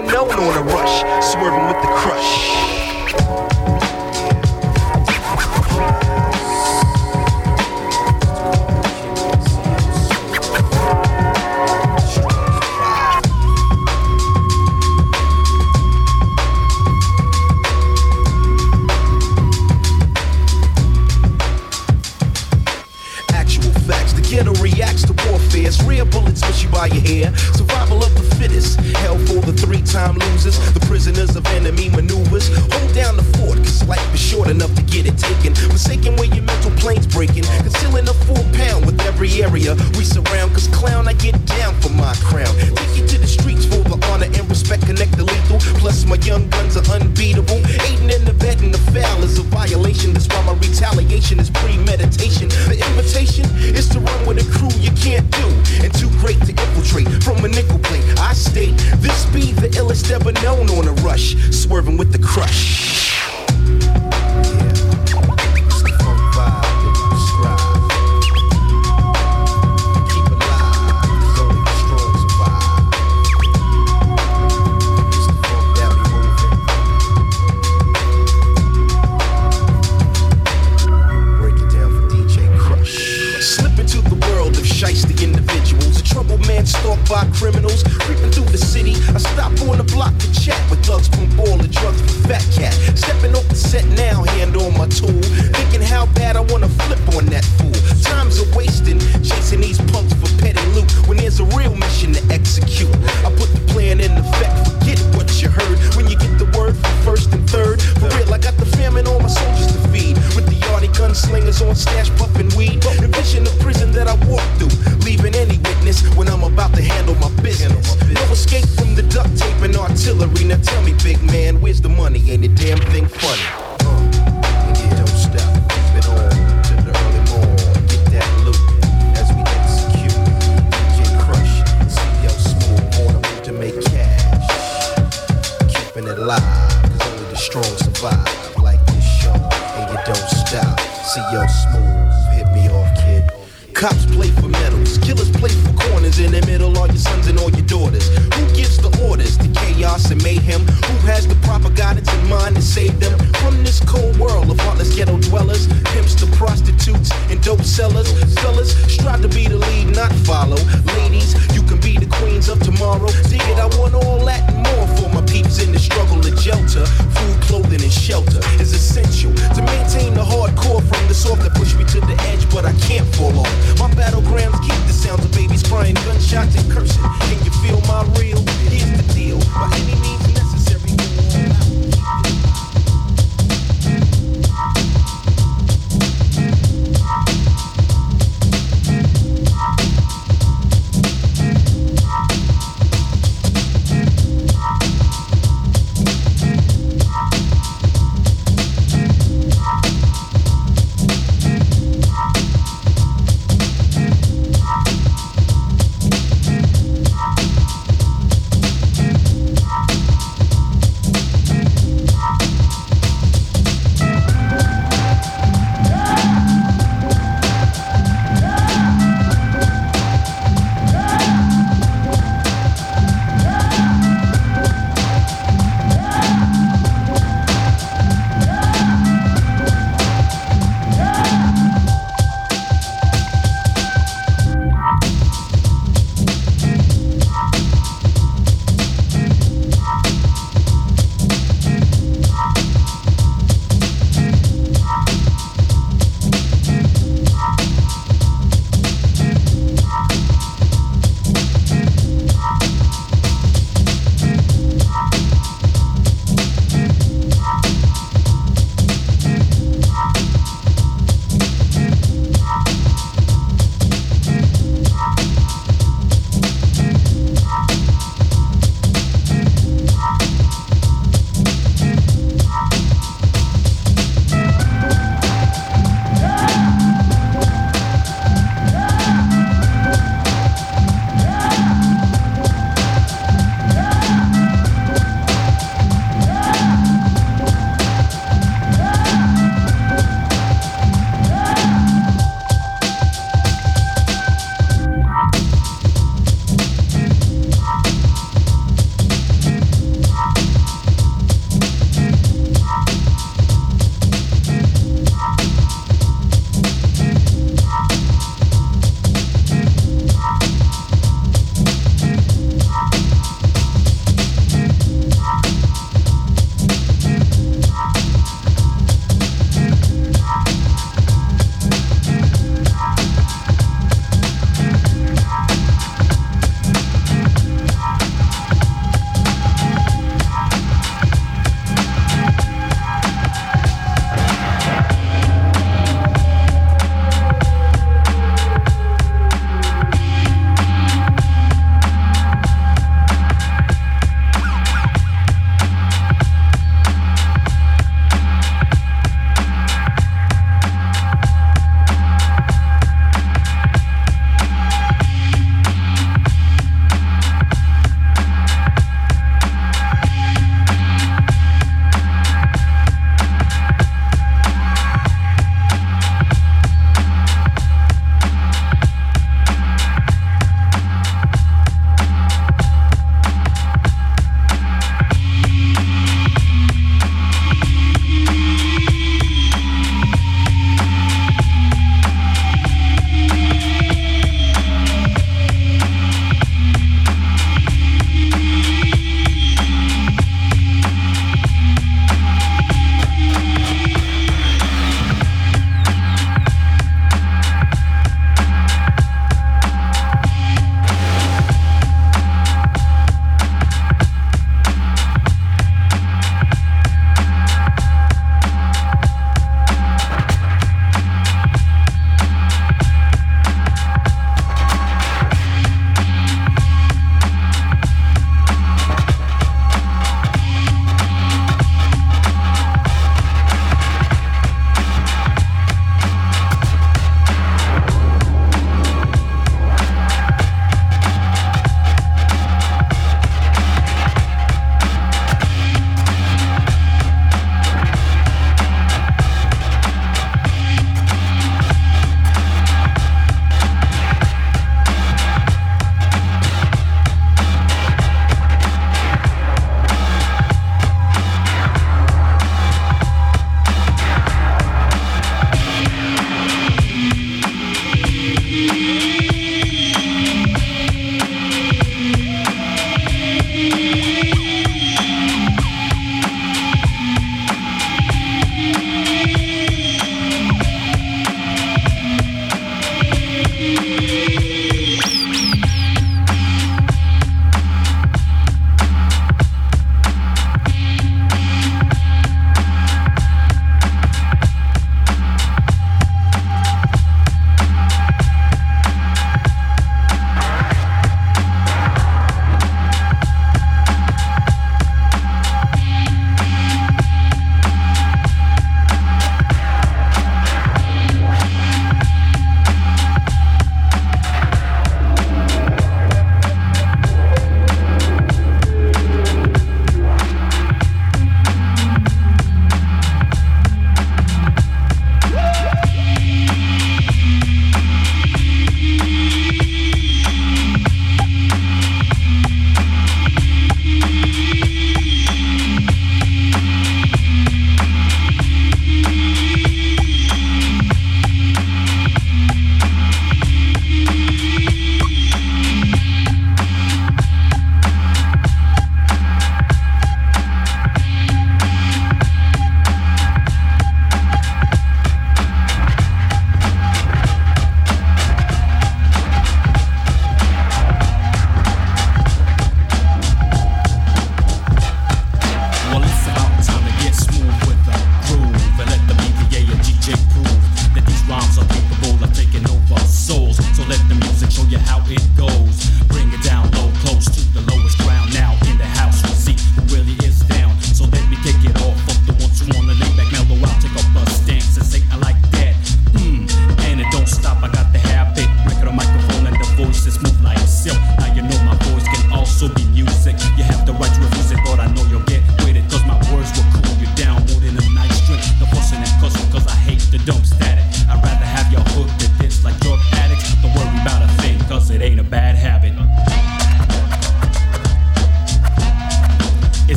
known on a rush,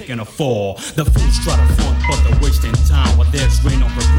taking a fall. The fools try to front, but they're wasting time while there's rain on the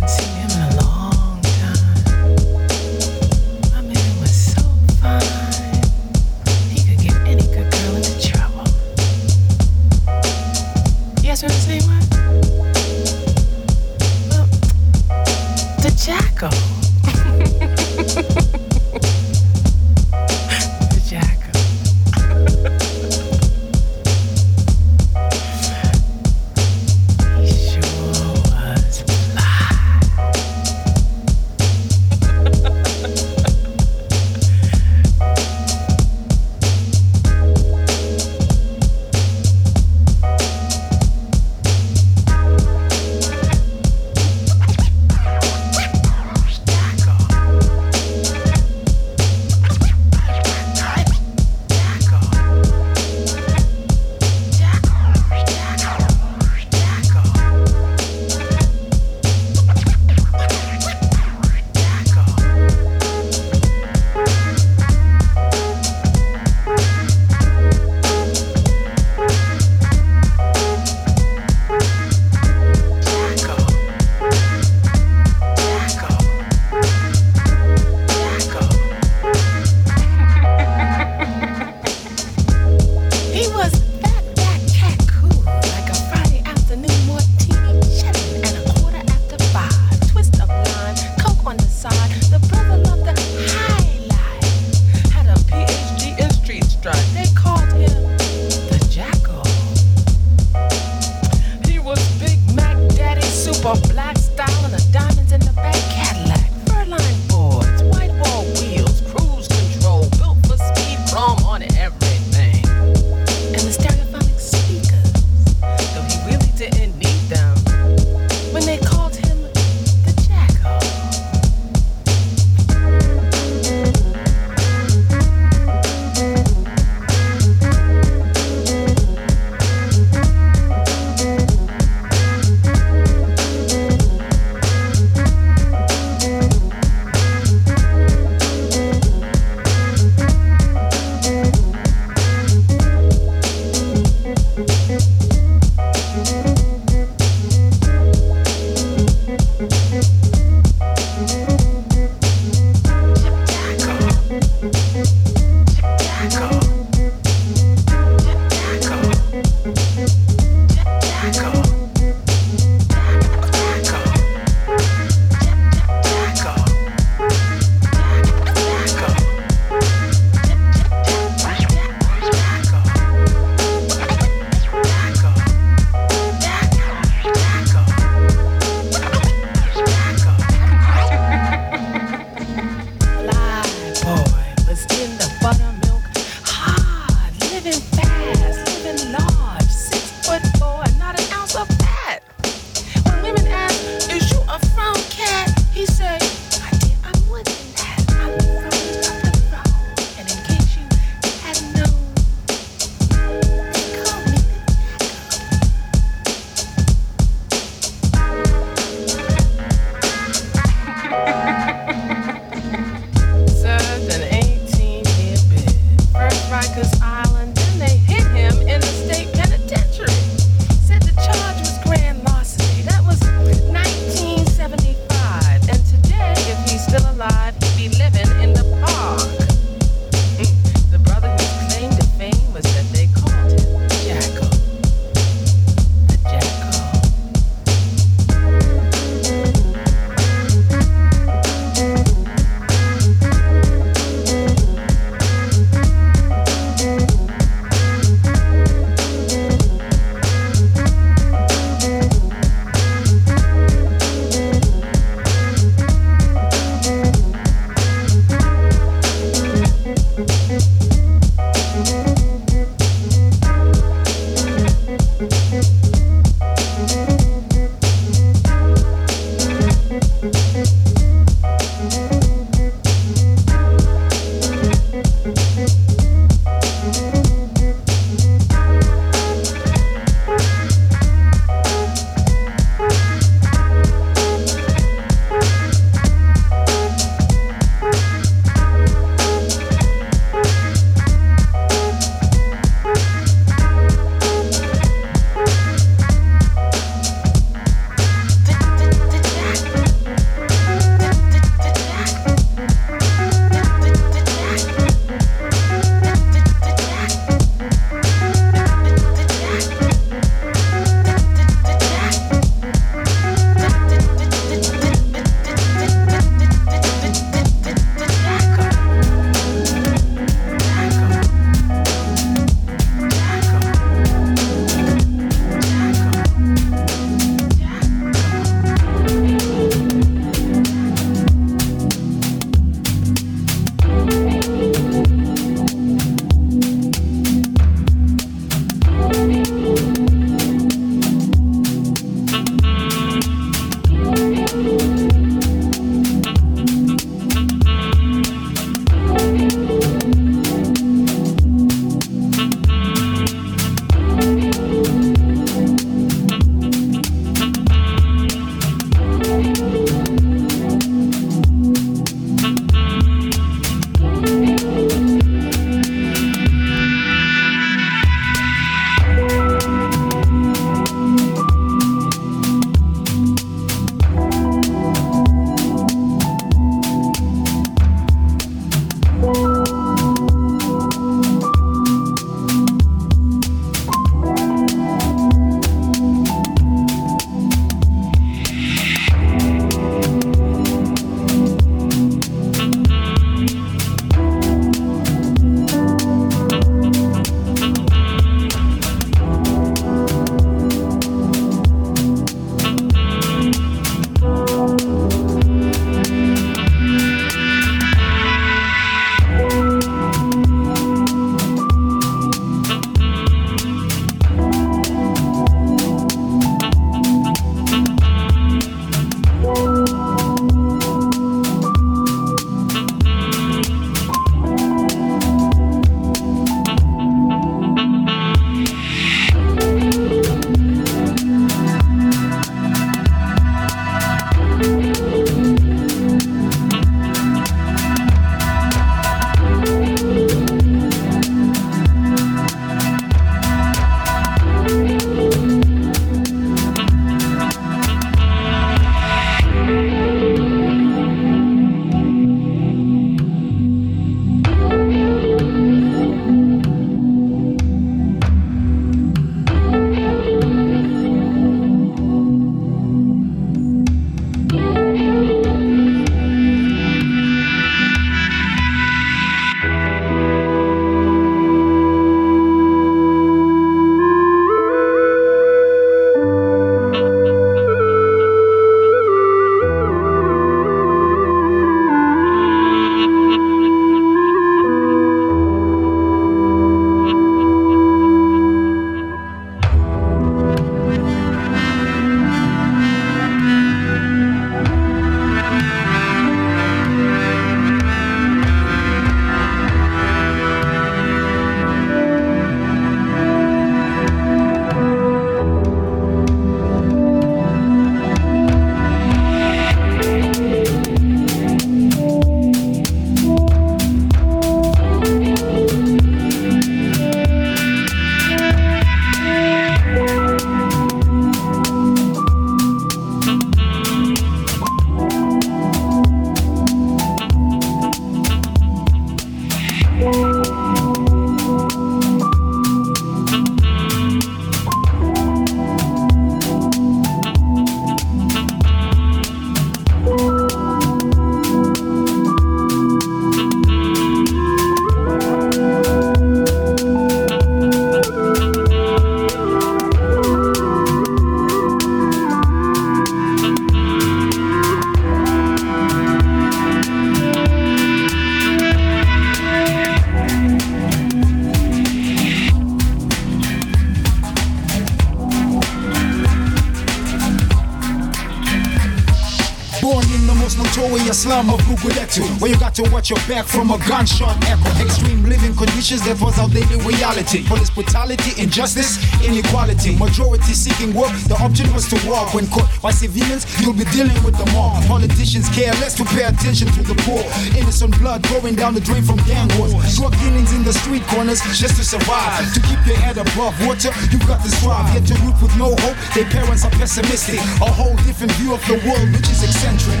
born in Lower notorious slum of Guguletu, where you got to watch your back from a gunshot echo. Extreme living conditions, that was our daily reality. Police brutality, injustice, inequality. Majority seeking work, the option was to walk. When caught by civilians, you'll be dealing with the mob. Politicians care less to pay attention to the poor. Innocent blood going down the drain from gang wars. Drug dealings in the street corners just to survive. To keep your head above water, you've got to strive. Yet to root with no hope, their parents are pessimistic. A whole different view of the world, which is eccentric.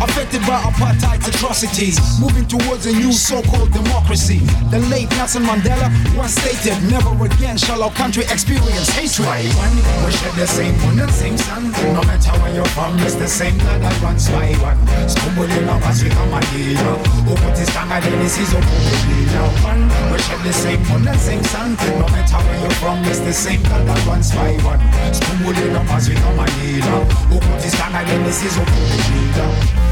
Affected by apartheid's atrocities, moving towards a new so-called democracy. The late Nelson Mandela once stated, "Never again shall our country experience hatred." Why one? We share the same moon and same sun. No matter where you're from, it's the same blood that runs by one. Stumbling up as we come a dealer. Ukutistanga denisizo kukubila. One. We share the same moon and same sun. No matter where you're from, it's the same blood that runs by one. Stumbling up as we come a dealer. Ukutistanga denisizo kukubila. 20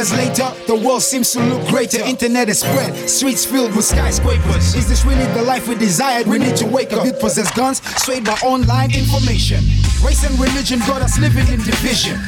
years later, the world seems to look greater. Internet is spread, streets filled with skyscrapers. Is this really the life we desired? We need to wake up. Youth possess guns, swayed by online information. Race and religion got us living in division.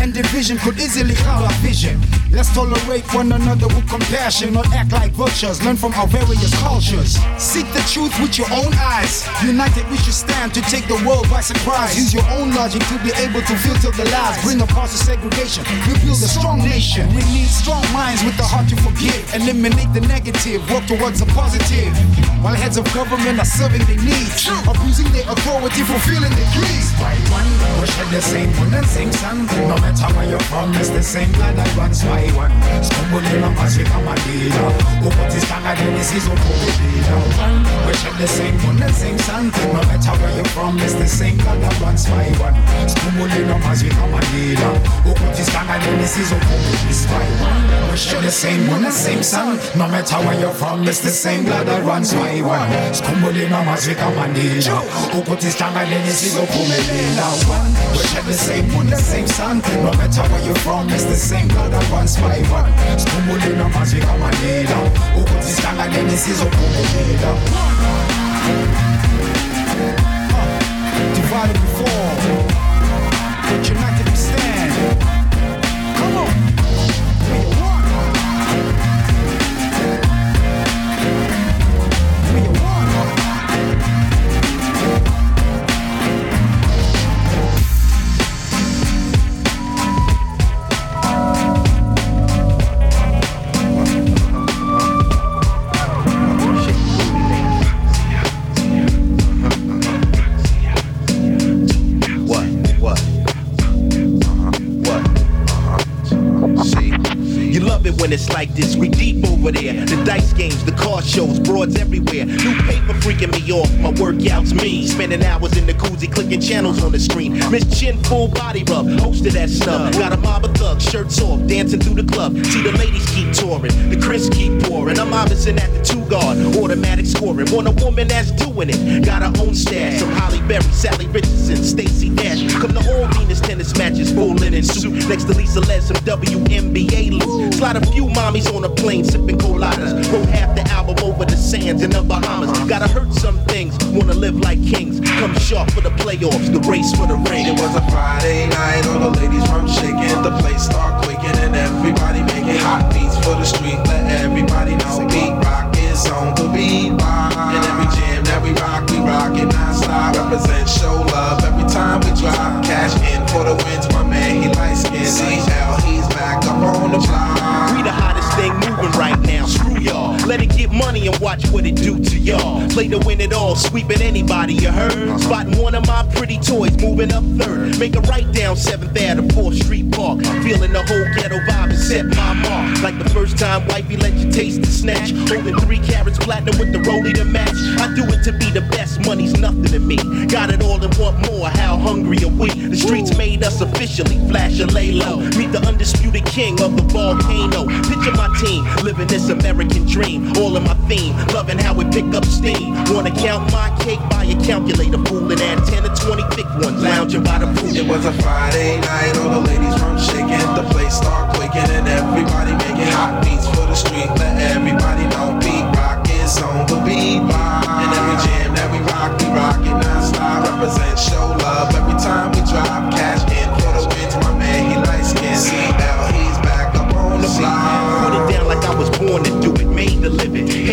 And division could easily cloud our vision. Let's tolerate one another with compassion, not act like vultures. Learn from our various cultures. Seek the truth with your own eyes. United, we should stand to take the world by surprise. Use your own logic to be able to filter the lies. Bring a pause to segregation. We build a strong nation. We need strong minds with the heart to forgive. Eliminate the negative, work towards a positive. While heads of government are serving their needs, abusing their authority, fulfilling their dreams. Why one? We share the same moon and same sun. Matter where you're from, it's the same blood that runs by one. Stumbling up as we come a dealer. Ukutistanga denisizo kukubila. One. We share the same moon and same sun. No matter where you're from, it's the same blood that runs by one. Stumbling up as we come a dealer. Ukutistanga denisizo kukubila. One. We share the same moon and same sun. No matter where you're from, it's the same blood that runs by one. Stumbling up as we come a dealer. Ukutistanga denisizo kukubila. One. We share the same moon and same sun. No matter where you're from, it's the same blood that runs by one. Stumbling up as we come a dealer. Ukutistanga denisizo kukubila. Divided before, koozie, clicking channels on the screen. Miss Chin, full body rub, hosted that snub. Got a mob of thugs, shirts off, dancing through the club. See the ladies keep touring, the Chris keep pouring. I'm obviously at the two guard, automatic scoring. Want a woman that's doing it. Got her own stash. Some Halle Berry, Salli Richardson, Stacey Dash. Come to all Venus tennis matches, full linen suit. Next to Lisa Les, some WNBA loot. Slide a few mommies on a plane, sipping coladas. Wrote half the album over the sands in the Bahamas. Gotta hurt some things, wanna live like kings. Come sharp for the playoffs, the race for the ring. It was a Friday night, all the ladies from shaking. The place start quaking and everybody making hot beats for the street. Let everybody know beat rock is on the beat. And every jam that we rock, we rock it non-stop. Represent, show love every time we drop. Cash in for the wins, my man, he light skin. CL, he's back up on the block. We the hottest thing moving right now. Screw y'all. Let it get money and watch what it do to y'all. Play to win it all, sweeping anybody you heard. Spotting one of my pretty toys, moving up third. Make a right down 7th Ave to 4th Street Park. Feeling the whole ghetto vibe and set my mark. Like the first time wifey let you taste the snatch. Holding three carrots platinum with the rollie to match. I do it to be the best, money's nothing to me. Got it all and want more, how hungry are we? The streets made us officially, flash and lay low. Meet the undisputed king of the volcano. Picture my team, living this American dream. All in my theme, loving how we pick up steam. Wanna count my cake, buy a calculator, and add 10 to 20 thick ones, lounging by the pool. It was a Friday night, all the ladies from shaking. The place start quaking and everybody making hot beats for the street. Let everybody know beat rock is on the beat. And every jam that we rock, we rock it non-stop. Represent, show love every time we drop cash in for the win to my man. He light skin. The block. Put it down like I was born to do it, made to live it.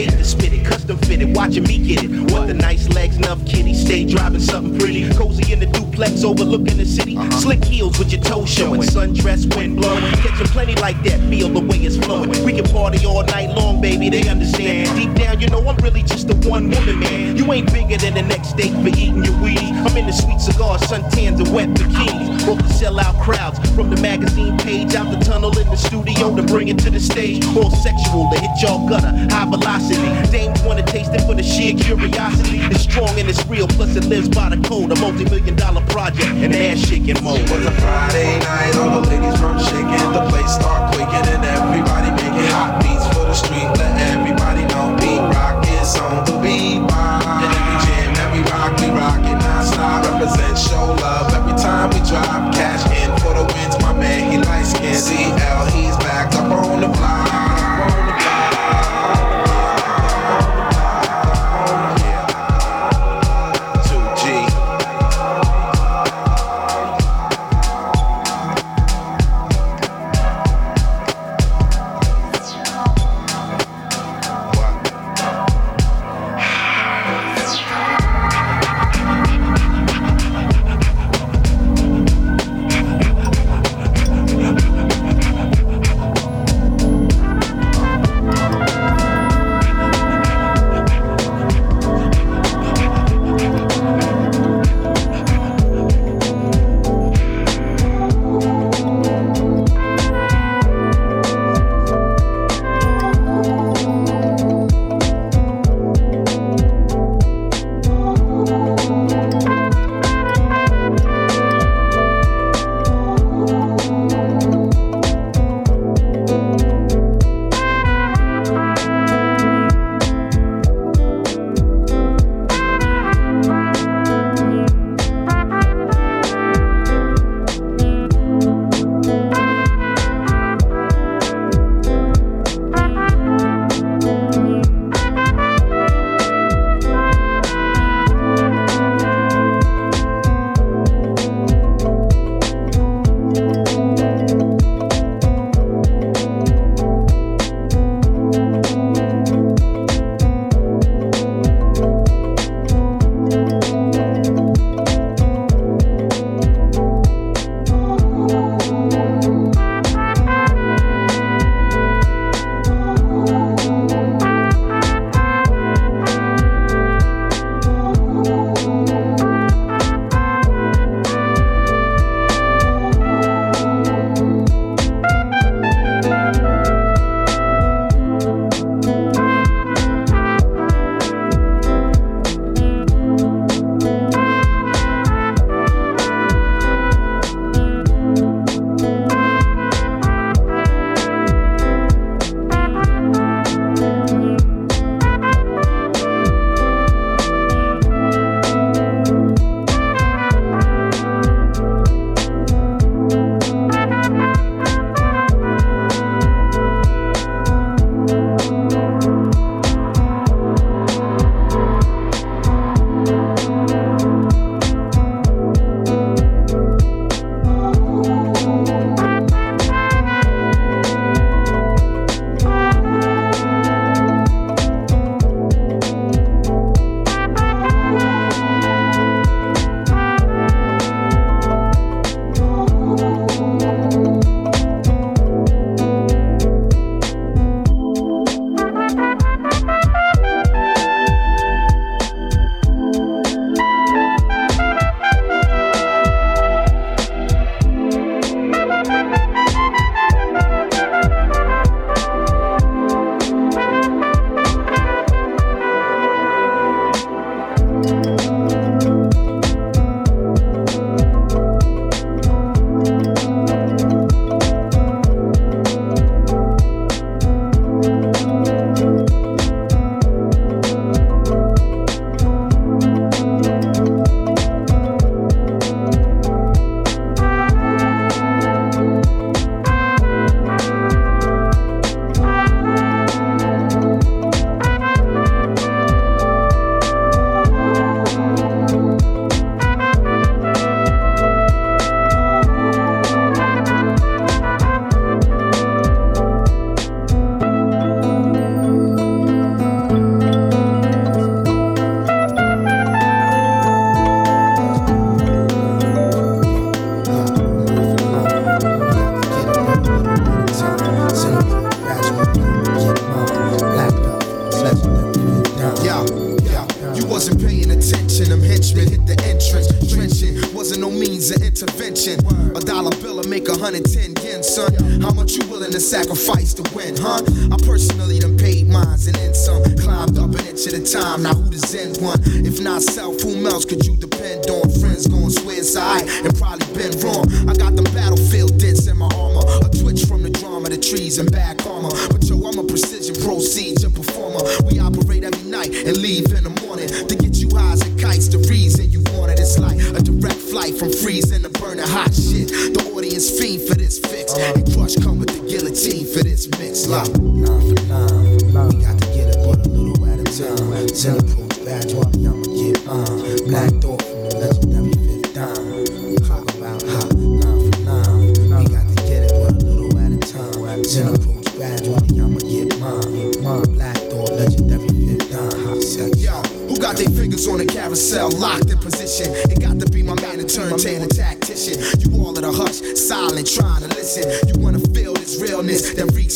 To it, watching me get it. What the nice legs, enough kitty, stay driving something pretty. Cozy in the duplex, overlooking the city. Uh-huh. Slick heels with your toes showing, sundress, wind blowing. Catching plenty like that, feel the way it's flowing. We can party all night long, baby, they understand. Deep down, you know I'm really just a one woman man. You ain't bigger than the next state for eating your weed. I'm in the sweet cigars, suntans, and wet bikinis. Broke the sell out crowds from the magazine page out the tunnel in the studio to bring it to the stage. All sexual to hit y'all gutter, high velocity. Dames wanna taste it for the sheer curiosity. It's strong and it's real, plus it lives by the code. A multi million dollar project and ass shaking mode. It was a Friday night, all the ladies from shaking, the place start quaking, and everybody making hot beats for the street. Let everybody know beat rock is on the beat. And every jam we rock, we rock it non-stop. Represent, show love every time we drop cash in for the win to my man. He light skin. CL,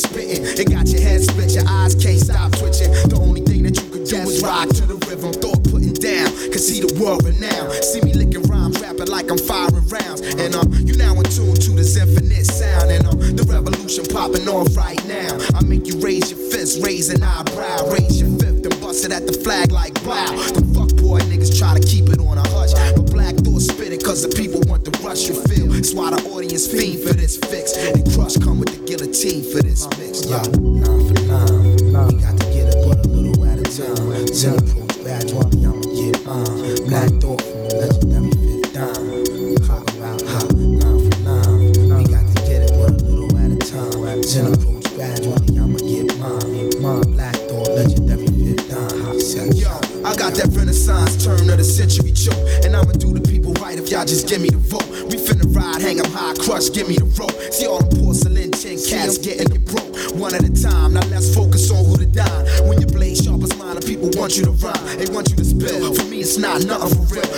spitting. It got your head split, your eyes can't stop twitching. The only thing that you could do is rock to the rhythm. Thought putting down, cause see the world renowned. See me licking rhymes, rapping like I'm firing rounds. And um, you now in tune to this infinite sound. And um, the revolution popping off right now. I make you raise your fist, raise an eyebrow, raise your fifth, and bust it at the flag like wow. The fuck boy niggas try to keep it on a hush. But Black Thought spit it cause the people want the rush you feel. That's why the audience fiend for this fix. And Krush come with the guillotine for this mix. Yeah, nine for nine. We got to get it, but a little at a time. Send approach badge on me, I'ma get uh, mine. Black Thought from the legendary fifth dime. Talk about how nine for nine. We got to get it, but a little at a time. Send approach badge I'ma get uh, mine. Mine, Black Thought, legendary fifth dime. Yo, I got that renaissance turn of the century choke. And I'ma do the people right if y'all just give me the crush, give me the rope. See all the porcelain chin cats getting it broke. One at a time, now let's focus on who to dine. When your blade sharp as mine, the people want you to rhyme. They want you to spill. For me, it's not nothing for real.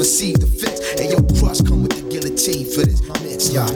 Receive the fix. And yo, Krush come with the guillotine for this mix. Yeah,